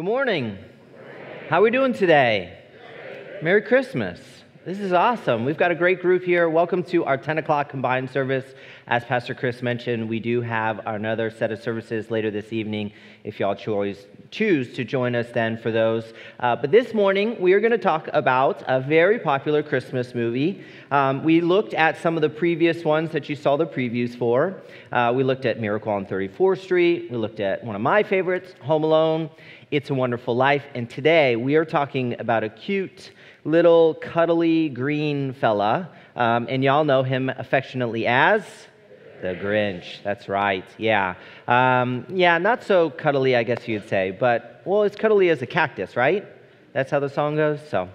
Good morning. How are we doing today? Merry Christmas. This is awesome. We've got a great group here. Welcome to our 10 o'clock combined service. As Pastor Chris mentioned, we do have another set of services later this evening if y'all choose, choose to join us then for those. Uh, but this morning, we are going to talk about a very popular Christmas movie. Um, we looked at some of the previous ones that you saw the previews for. Uh, we looked at Miracle on 34th Street. We looked at one of my favorites, Home Alone. It's a Wonderful Life. And today we are talking about a cute, little, cuddly green fella. Um, and y'all know him affectionately as the Grinch. That's right. Yeah. Um, yeah, not so cuddly, I guess you'd say, but, well, it's cuddly as a cactus, right? That's how the song goes? So.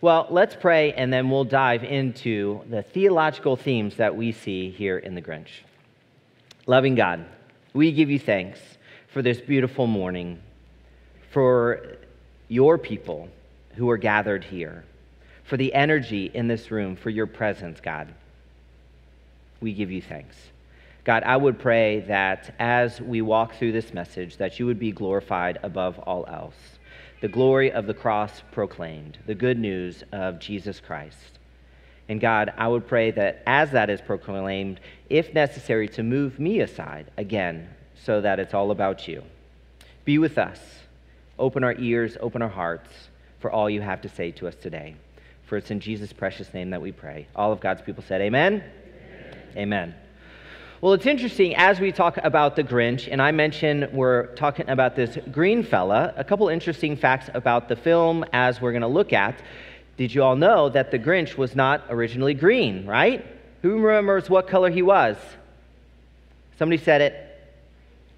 Well, let's pray and then we'll dive into the theological themes that we see here in the Grinch. Loving God, we give you thanks for this beautiful morning for your people who are gathered here, for the energy in this room, for your presence, God. We give you thanks. God, I would pray that as we walk through this message, that you would be glorified above all else. The glory of the cross proclaimed, the good news of Jesus Christ. And God, I would pray that as that is proclaimed, if necessary, to move me aside again so that it's all about you. Be with us Open our ears, open our hearts for all you have to say to us today. For it's in Jesus' precious name that we pray. All of God's people said, Amen. Amen. Amen. Well, it's interesting as we talk about the Grinch, and I mentioned we're talking about this green fella, a couple interesting facts about the film as we're going to look at. Did you all know that the Grinch was not originally green, right? Who remembers what color he was? Somebody said it.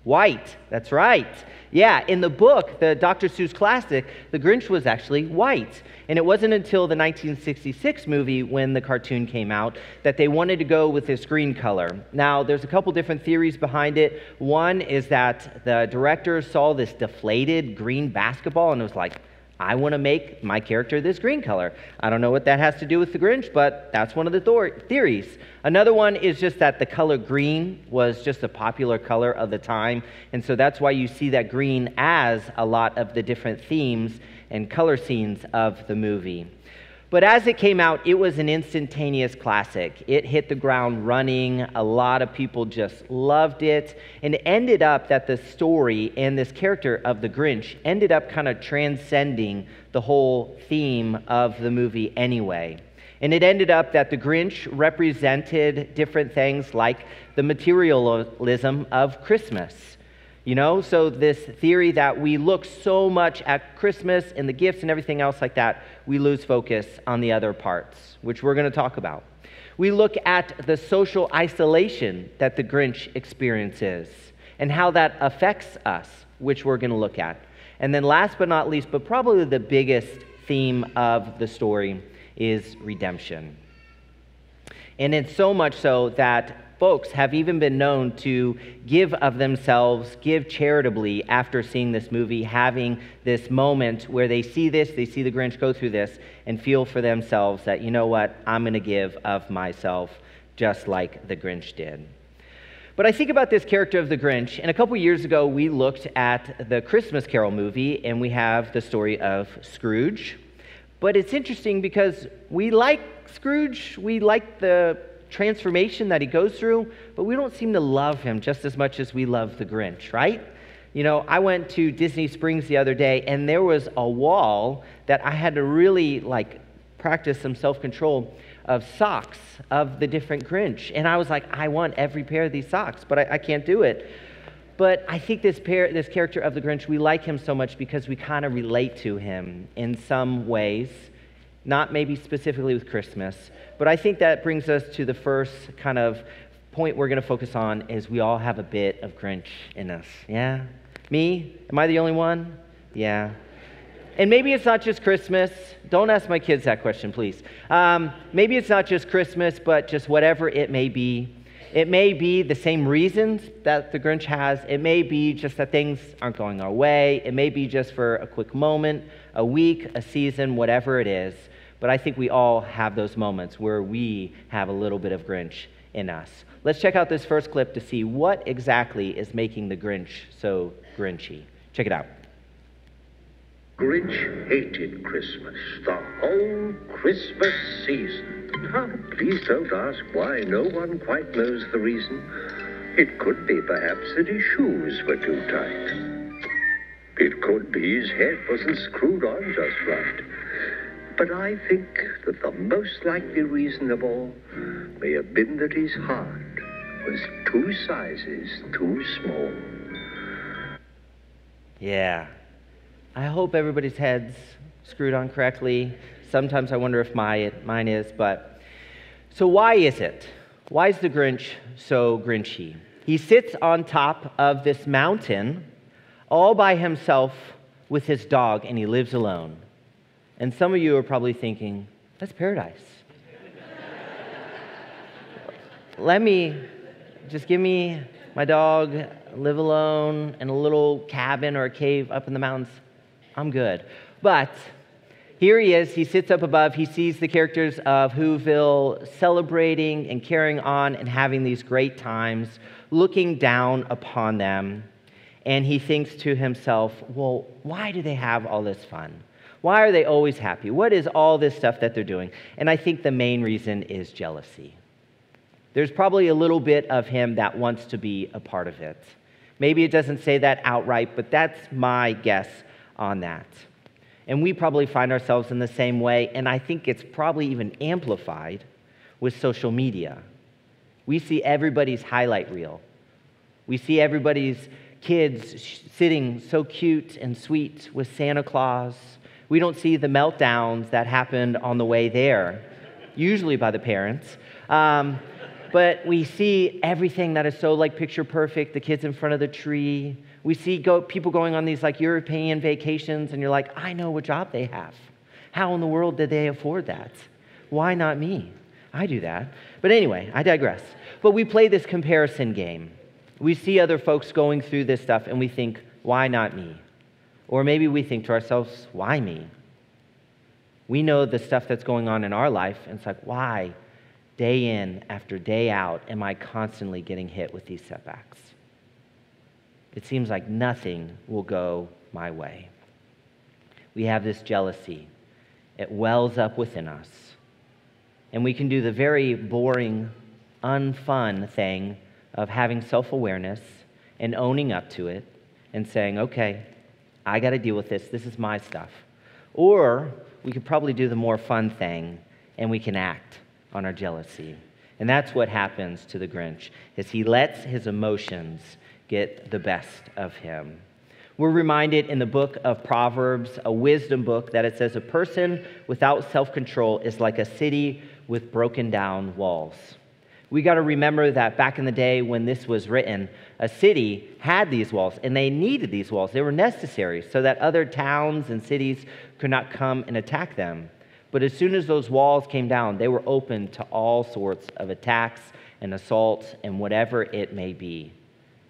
White. That's right. Yeah, in the book, the Dr. Seuss classic, the Grinch was actually white. And it wasn't until the 1966 movie, when the cartoon came out, that they wanted to go with this green color. Now, there's a couple different theories behind it. One is that the director saw this deflated green basketball and was like, I want to make my character this green color. I don't know what that has to do with the Grinch, but that's one of the thor- theories. Another one is just that the color green was just a popular color of the time. And so that's why you see that green as a lot of the different themes and color scenes of the movie. But as it came out, it was an instantaneous classic. It hit the ground running. A lot of people just loved it. And it ended up that the story and this character of the Grinch ended up kind of transcending the whole theme of the movie anyway. And it ended up that the Grinch represented different things like the materialism of Christmas. You know, so this theory that we look so much at Christmas and the gifts and everything else like that, we lose focus on the other parts, which we're going to talk about. We look at the social isolation that the Grinch experiences and how that affects us, which we're going to look at. And then, last but not least, but probably the biggest theme of the story is redemption. And it's so much so that folks have even been known to give of themselves, give charitably after seeing this movie, having this moment where they see this, they see the Grinch go through this, and feel for themselves that, you know what, I'm going to give of myself just like the Grinch did. But I think about this character of the Grinch, and a couple years ago we looked at the Christmas Carol movie, and we have the story of Scrooge. But it's interesting because we like Scrooge, we like the transformation that he goes through, but we don't seem to love him just as much as we love the Grinch, right? You know, I went to Disney Springs the other day and there was a wall that I had to really like practice some self control of socks of the different Grinch. And I was like, I want every pair of these socks, but I, I can't do it. But I think this, pair, this character of the Grinch, we like him so much because we kind of relate to him in some ways, not maybe specifically with Christmas, but I think that brings us to the first kind of point we're going to focus on is we all have a bit of Grinch in us. Yeah? Me? Am I the only one? Yeah. And maybe it's not just Christmas. Don't ask my kids that question, please. Um, maybe it's not just Christmas, but just whatever it may be. It may be the same reasons that the Grinch has. It may be just that things aren't going our way. It may be just for a quick moment, a week, a season, whatever it is. But I think we all have those moments where we have a little bit of Grinch in us. Let's check out this first clip to see what exactly is making the Grinch so Grinchy. Check it out. Grinch hated Christmas, the whole Christmas season. Ah, please don't ask why. No one quite knows the reason. It could be, perhaps, that his shoes were too tight. It could be his head wasn't screwed on just right. But I think that the most likely reason of all may have been that his heart was two sizes too small. Yeah. I hope everybody's head's screwed on correctly. Sometimes I wonder if my, mine is, but so why is it? Why is the Grinch so Grinchy? He sits on top of this mountain all by himself with his dog and he lives alone. And some of you are probably thinking, that's paradise. Let me just give me my dog, live alone in a little cabin or a cave up in the mountains. I'm good. But here he is. He sits up above. He sees the characters of Whoville celebrating and carrying on and having these great times, looking down upon them. And he thinks to himself, well, why do they have all this fun? Why are they always happy? What is all this stuff that they're doing? And I think the main reason is jealousy. There's probably a little bit of him that wants to be a part of it. Maybe it doesn't say that outright, but that's my guess on that. And we probably find ourselves in the same way, and I think it's probably even amplified with social media. We see everybody's highlight reel. We see everybody's kids sitting so cute and sweet with Santa Claus. We don't see the meltdowns that happened on the way there, usually by the parents. Um, but we see everything that is so like picture perfect the kids in front of the tree, we see go, people going on these like European vacations, and you're like, I know what job they have. How in the world did they afford that? Why not me? I do that. But anyway, I digress. But we play this comparison game. We see other folks going through this stuff, and we think, why not me? Or maybe we think to ourselves, why me? We know the stuff that's going on in our life, and it's like, why, day in after day out, am I constantly getting hit with these setbacks? it seems like nothing will go my way. We have this jealousy, it wells up within us. And we can do the very boring, unfun thing of having self awareness and owning up to it and saying, okay, I got to deal with this. This is my stuff. Or we could probably do the more fun thing and we can act on our jealousy. And that's what happens to the Grinch is he lets his emotions get the best of him. We're reminded in the book of Proverbs, a wisdom book, that it says, A person without self control is like a city with broken down walls. We got to remember that back in the day when this was written, a city had these walls and they needed these walls. They were necessary so that other towns and cities could not come and attack them. But as soon as those walls came down, they were open to all sorts of attacks and assaults and whatever it may be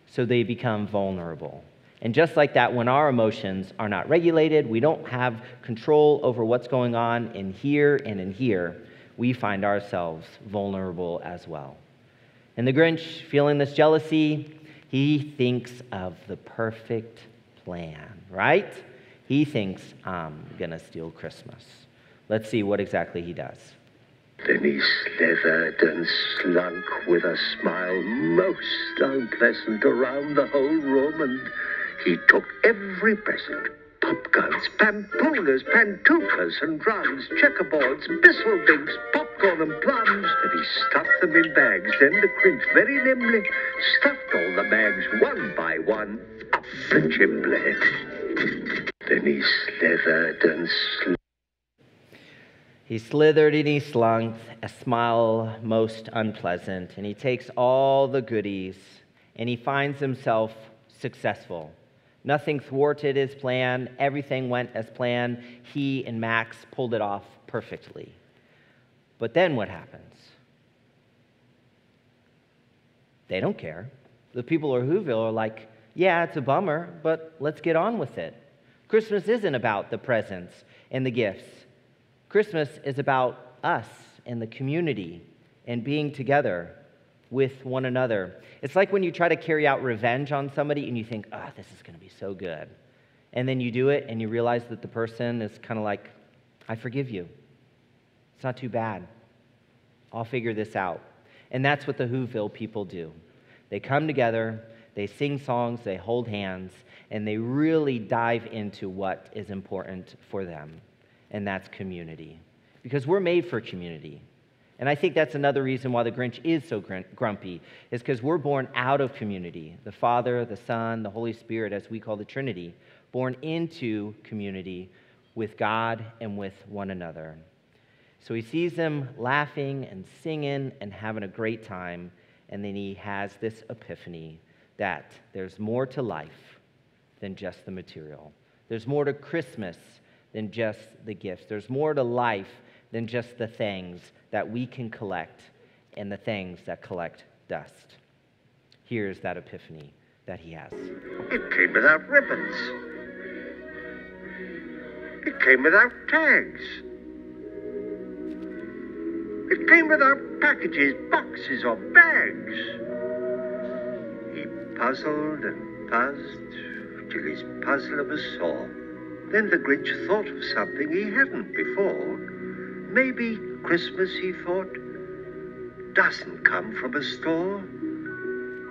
so they become vulnerable. And just like that, when our emotions are not regulated, we don't have control over what's going on in here and in here, we find ourselves vulnerable as well. And the Grinch, feeling this jealousy, he thinks of the perfect plan, right? He thinks, I'm going to steal Christmas. Let's see what exactly he does. Then he slithered and slunk with a smile most unpleasant around the whole room, and he took every present popguns, pampooners, pantufas and drums, checkerboards, bistlebinks, popcorn and plums, and he stuffed them in bags. Then the Grinch very nimbly stuffed all the bags one by one up the chimney. Then he slithered and slithered He slithered and he slunk, a smile most unpleasant, and he takes all the goodies and he finds himself successful. Nothing thwarted his plan, everything went as planned. He and Max pulled it off perfectly. But then what happens? They don't care. The people of Whoville are like, yeah, it's a bummer, but let's get on with it. Christmas isn't about the presents and the gifts. Christmas is about us and the community and being together with one another. It's like when you try to carry out revenge on somebody and you think, oh, this is going to be so good. And then you do it and you realize that the person is kind of like, I forgive you. It's not too bad. I'll figure this out. And that's what the Whoville people do. They come together, they sing songs, they hold hands, and they really dive into what is important for them, and that's community. Because we're made for community. And I think that's another reason why the Grinch is so grumpy, is because we're born out of community the Father, the Son, the Holy Spirit, as we call the Trinity, born into community with God and with one another. So he sees them laughing and singing and having a great time, and then he has this epiphany that there's more to life than just the material. There's more to Christmas than just the gifts. There's more to life than just the things that we can collect and the things that collect dust. Here's that epiphany that he has. It came without ribbons. It came without tags. It came without packages, boxes, or bags. He puzzled and puzzled till his puzzler was sore. Then the Grinch thought of something he hadn't before. Maybe Christmas, he thought, doesn't come from a store.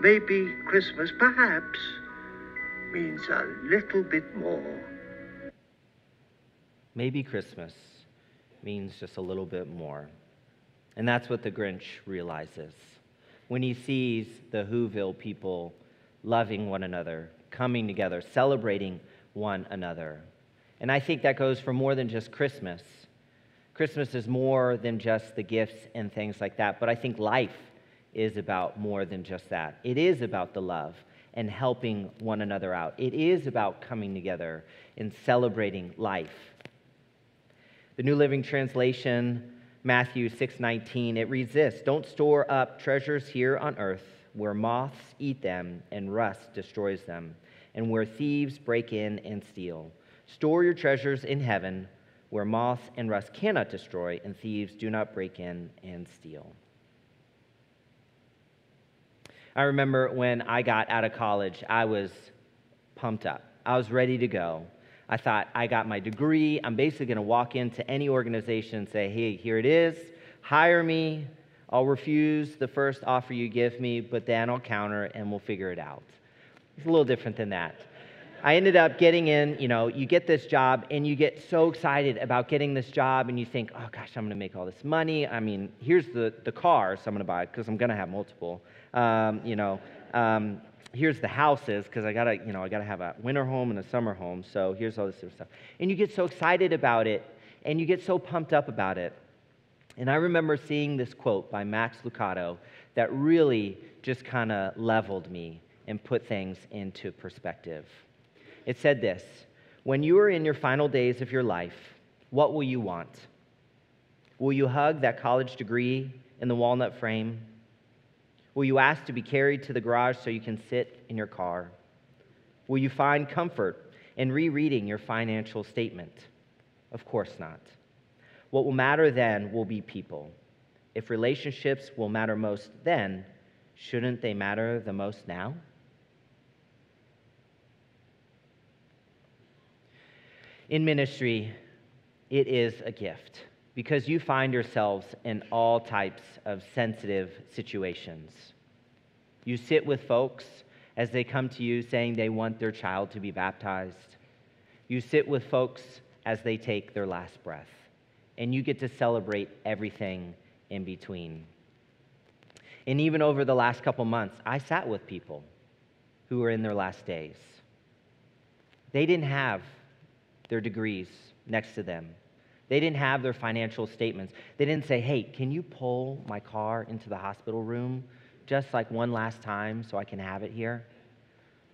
Maybe Christmas, perhaps, means a little bit more. Maybe Christmas means just a little bit more. And that's what the Grinch realizes when he sees the Whoville people loving one another, coming together, celebrating one another. And I think that goes for more than just Christmas. Christmas is more than just the gifts and things like that, but I think life is about more than just that. It is about the love and helping one another out. It is about coming together and celebrating life. The New Living Translation Matthew 6:19 it reads this don't store up treasures here on earth where moths eat them and rust destroys them and where thieves break in and steal. Store your treasures in heaven where moths and rust cannot destroy and thieves do not break in and steal. I remember when I got out of college I was pumped up. I was ready to go I thought, I got my degree. I'm basically going to walk into any organization and say, hey, here it is. Hire me. I'll refuse the first offer you give me, but then I'll counter and we'll figure it out. It's a little different than that. I ended up getting in, you know, you get this job and you get so excited about getting this job and you think, oh gosh, I'm going to make all this money. I mean, here's the, the car, so I'm going to buy because I'm going to have multiple. Um, you know, um, here's the houses because I gotta, you know, I gotta have a winter home and a summer home. So here's all this sort of stuff. And you get so excited about it and you get so pumped up about it. And I remember seeing this quote by Max Lucado that really just kind of leveled me and put things into perspective. It said this When you are in your final days of your life, what will you want? Will you hug that college degree in the walnut frame? Will you ask to be carried to the garage so you can sit in your car? Will you find comfort in rereading your financial statement? Of course not. What will matter then will be people. If relationships will matter most then, shouldn't they matter the most now? In ministry, it is a gift because you find yourselves in all types of sensitive situations. You sit with folks as they come to you saying they want their child to be baptized. You sit with folks as they take their last breath. And you get to celebrate everything in between. And even over the last couple months, I sat with people who were in their last days. They didn't have their degrees next to them. They didn't have their financial statements. They didn't say, hey, can you pull my car into the hospital room just like one last time so I can have it here?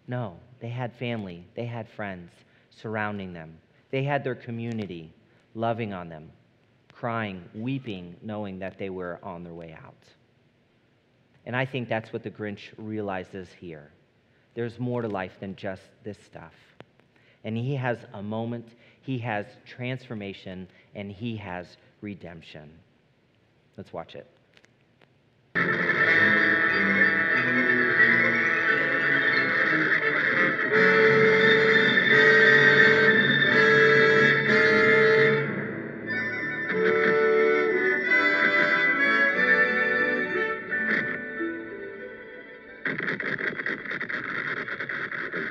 No, they had family, they had friends surrounding them, they had their community loving on them, crying, weeping, knowing that they were on their way out. And I think that's what the Grinch realizes here. There's more to life than just this stuff. And he has a moment, he has transformation, and he has redemption. Let's watch it.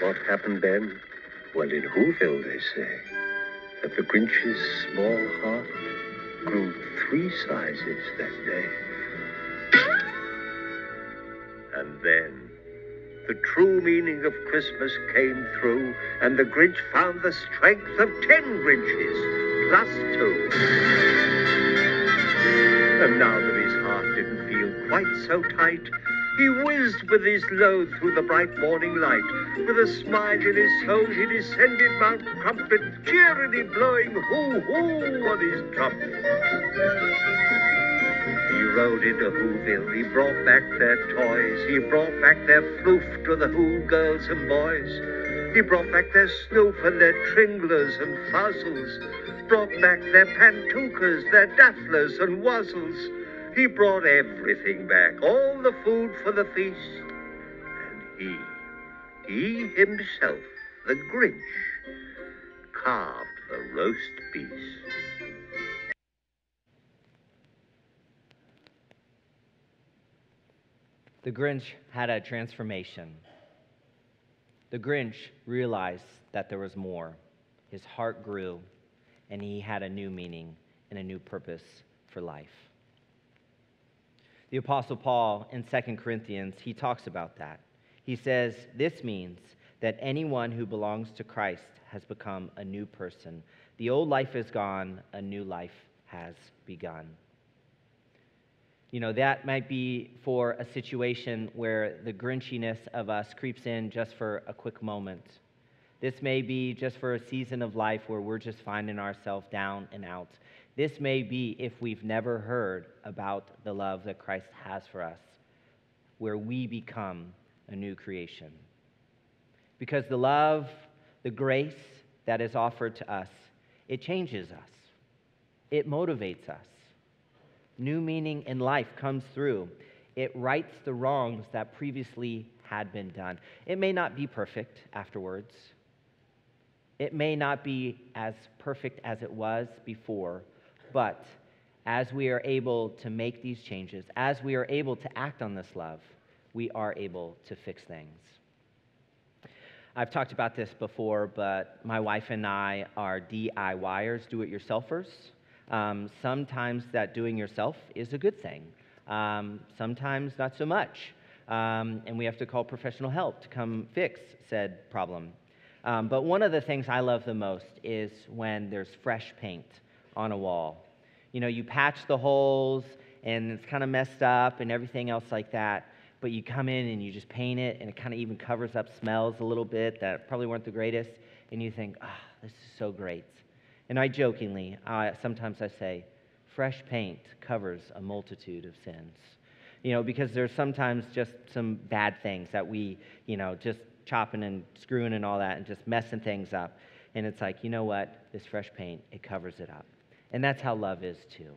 what happened then? Well, in Whoville, they say, that the Grinch's small heart grew three sizes that day. And then the true meaning of Christmas came through, and the Grinch found the strength of ten Grinches, plus two. And now that his heart didn't feel quite so tight, he whizzed with his load through the bright morning light. With a smile in his soul, he descended Mount Crumpet, cheerily blowing hoo-hoo on his trumpet. He rode into Whoville, he brought back their toys, he brought back their floof to the Who girls and boys. He brought back their snoof and their tringlers and fuzzles, brought back their pantookas, their dafflers and wuzzles. He brought everything back, all the food for the feast. And he, he himself, the Grinch, carved the roast beast. The Grinch had a transformation. The Grinch realized that there was more. His heart grew, and he had a new meaning and a new purpose for life. The Apostle Paul in 2 Corinthians, he talks about that. He says, This means that anyone who belongs to Christ has become a new person. The old life is gone, a new life has begun. You know, that might be for a situation where the grinchiness of us creeps in just for a quick moment. This may be just for a season of life where we're just finding ourselves down and out. This may be if we've never heard about the love that Christ has for us, where we become a new creation. Because the love, the grace that is offered to us, it changes us, it motivates us. New meaning in life comes through. It rights the wrongs that previously had been done. It may not be perfect afterwards. It may not be as perfect as it was before, but as we are able to make these changes, as we are able to act on this love, we are able to fix things. I've talked about this before, but my wife and I are DIYers, do it yourselfers. Um, sometimes that doing yourself is a good thing, um, sometimes not so much. Um, and we have to call professional help to come fix said problem. Um, but one of the things I love the most is when there's fresh paint on a wall. You know, you patch the holes and it's kind of messed up and everything else like that, but you come in and you just paint it and it kind of even covers up smells a little bit that probably weren't the greatest, and you think, ah, oh, this is so great. And I jokingly, sometimes I say, fresh paint covers a multitude of sins. You know, because there's sometimes just some bad things that we, you know, just chopping and screwing and all that and just messing things up. And it's like, you know what? This fresh paint, it covers it up. And that's how love is too.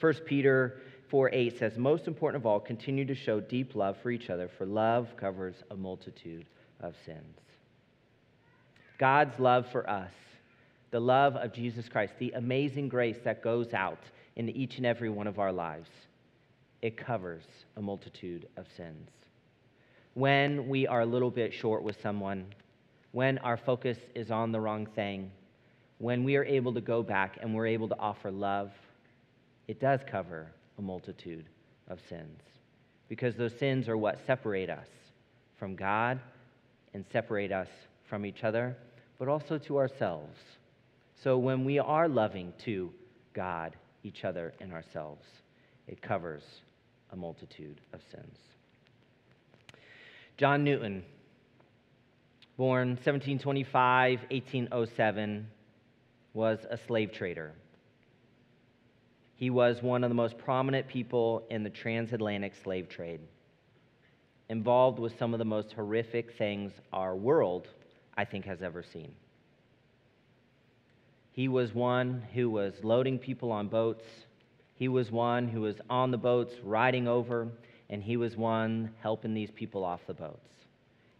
1 Peter 4 8 says, Most important of all, continue to show deep love for each other, for love covers a multitude of sins. God's love for us, the love of Jesus Christ, the amazing grace that goes out into each and every one of our lives, it covers a multitude of sins. When we are a little bit short with someone, when our focus is on the wrong thing, when we are able to go back and we're able to offer love, it does cover a multitude of sins. Because those sins are what separate us from God and separate us from each other, but also to ourselves. So when we are loving to God, each other, and ourselves. It covers a multitude of sins. John Newton, born 1725, 1807, was a slave trader. He was one of the most prominent people in the transatlantic slave trade, involved with some of the most horrific things our world, I think, has ever seen. He was one who was loading people on boats. He was one who was on the boats riding over, and he was one helping these people off the boats.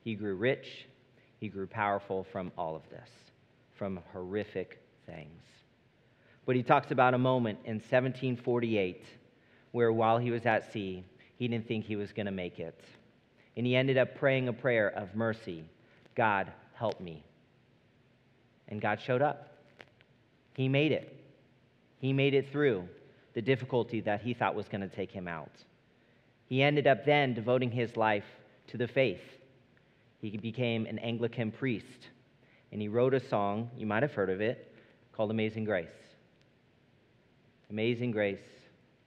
He grew rich, he grew powerful from all of this, from horrific things. But he talks about a moment in 1748 where while he was at sea, he didn't think he was going to make it. And he ended up praying a prayer of mercy God, help me. And God showed up. He made it. He made it through the difficulty that he thought was going to take him out. He ended up then devoting his life to the faith. He became an Anglican priest, and he wrote a song, you might have heard of it, called Amazing Grace. Amazing grace,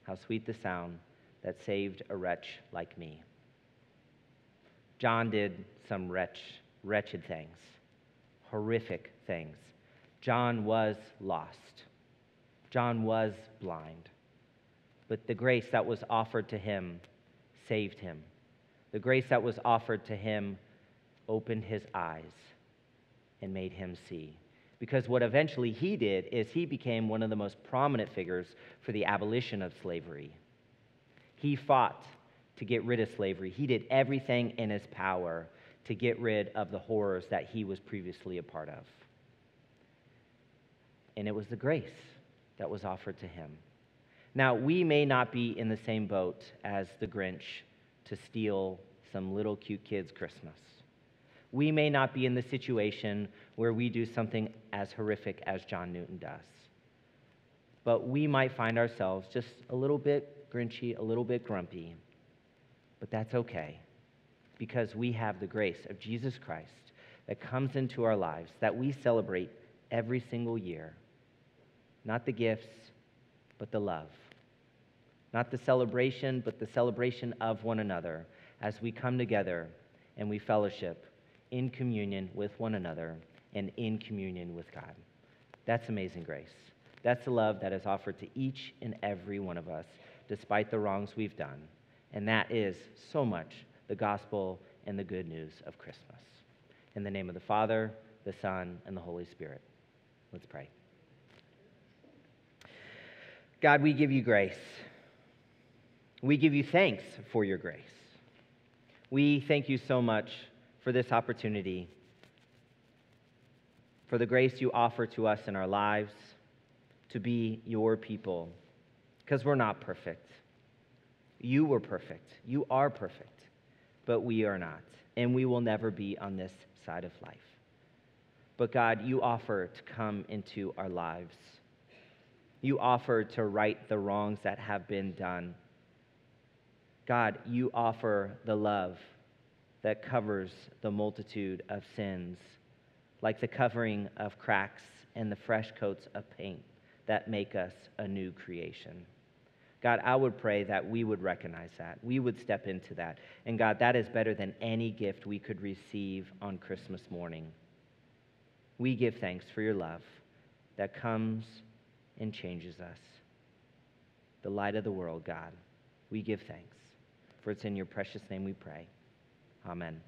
how sweet the sound that saved a wretch like me. John did some wretch, wretched things, horrific things. John was lost. John was blind. But the grace that was offered to him saved him. The grace that was offered to him opened his eyes and made him see. Because what eventually he did is he became one of the most prominent figures for the abolition of slavery. He fought to get rid of slavery, he did everything in his power to get rid of the horrors that he was previously a part of and it was the grace that was offered to him. Now, we may not be in the same boat as the Grinch to steal some little cute kid's Christmas. We may not be in the situation where we do something as horrific as John Newton does. But we might find ourselves just a little bit grinchy, a little bit grumpy. But that's okay because we have the grace of Jesus Christ that comes into our lives that we celebrate every single year not the gifts, but the love. Not the celebration, but the celebration of one another as we come together and we fellowship in communion with one another and in communion with God. That's amazing grace. That's the love that is offered to each and every one of us, despite the wrongs we've done. And that is so much the gospel and the good news of Christmas. In the name of the Father, the Son, and the Holy Spirit. Let's pray. God, we give you grace. We give you thanks for your grace. We thank you so much for this opportunity, for the grace you offer to us in our lives to be your people, because we're not perfect. You were perfect. You are perfect, but we are not, and we will never be on this side of life. But God, you offer to come into our lives you offer to right the wrongs that have been done. God, you offer the love that covers the multitude of sins, like the covering of cracks and the fresh coats of paint that make us a new creation. God, I would pray that we would recognize that. We would step into that. And God, that is better than any gift we could receive on Christmas morning. We give thanks for your love that comes and changes us. The light of the world, God, we give thanks. For it's in your precious name we pray. Amen.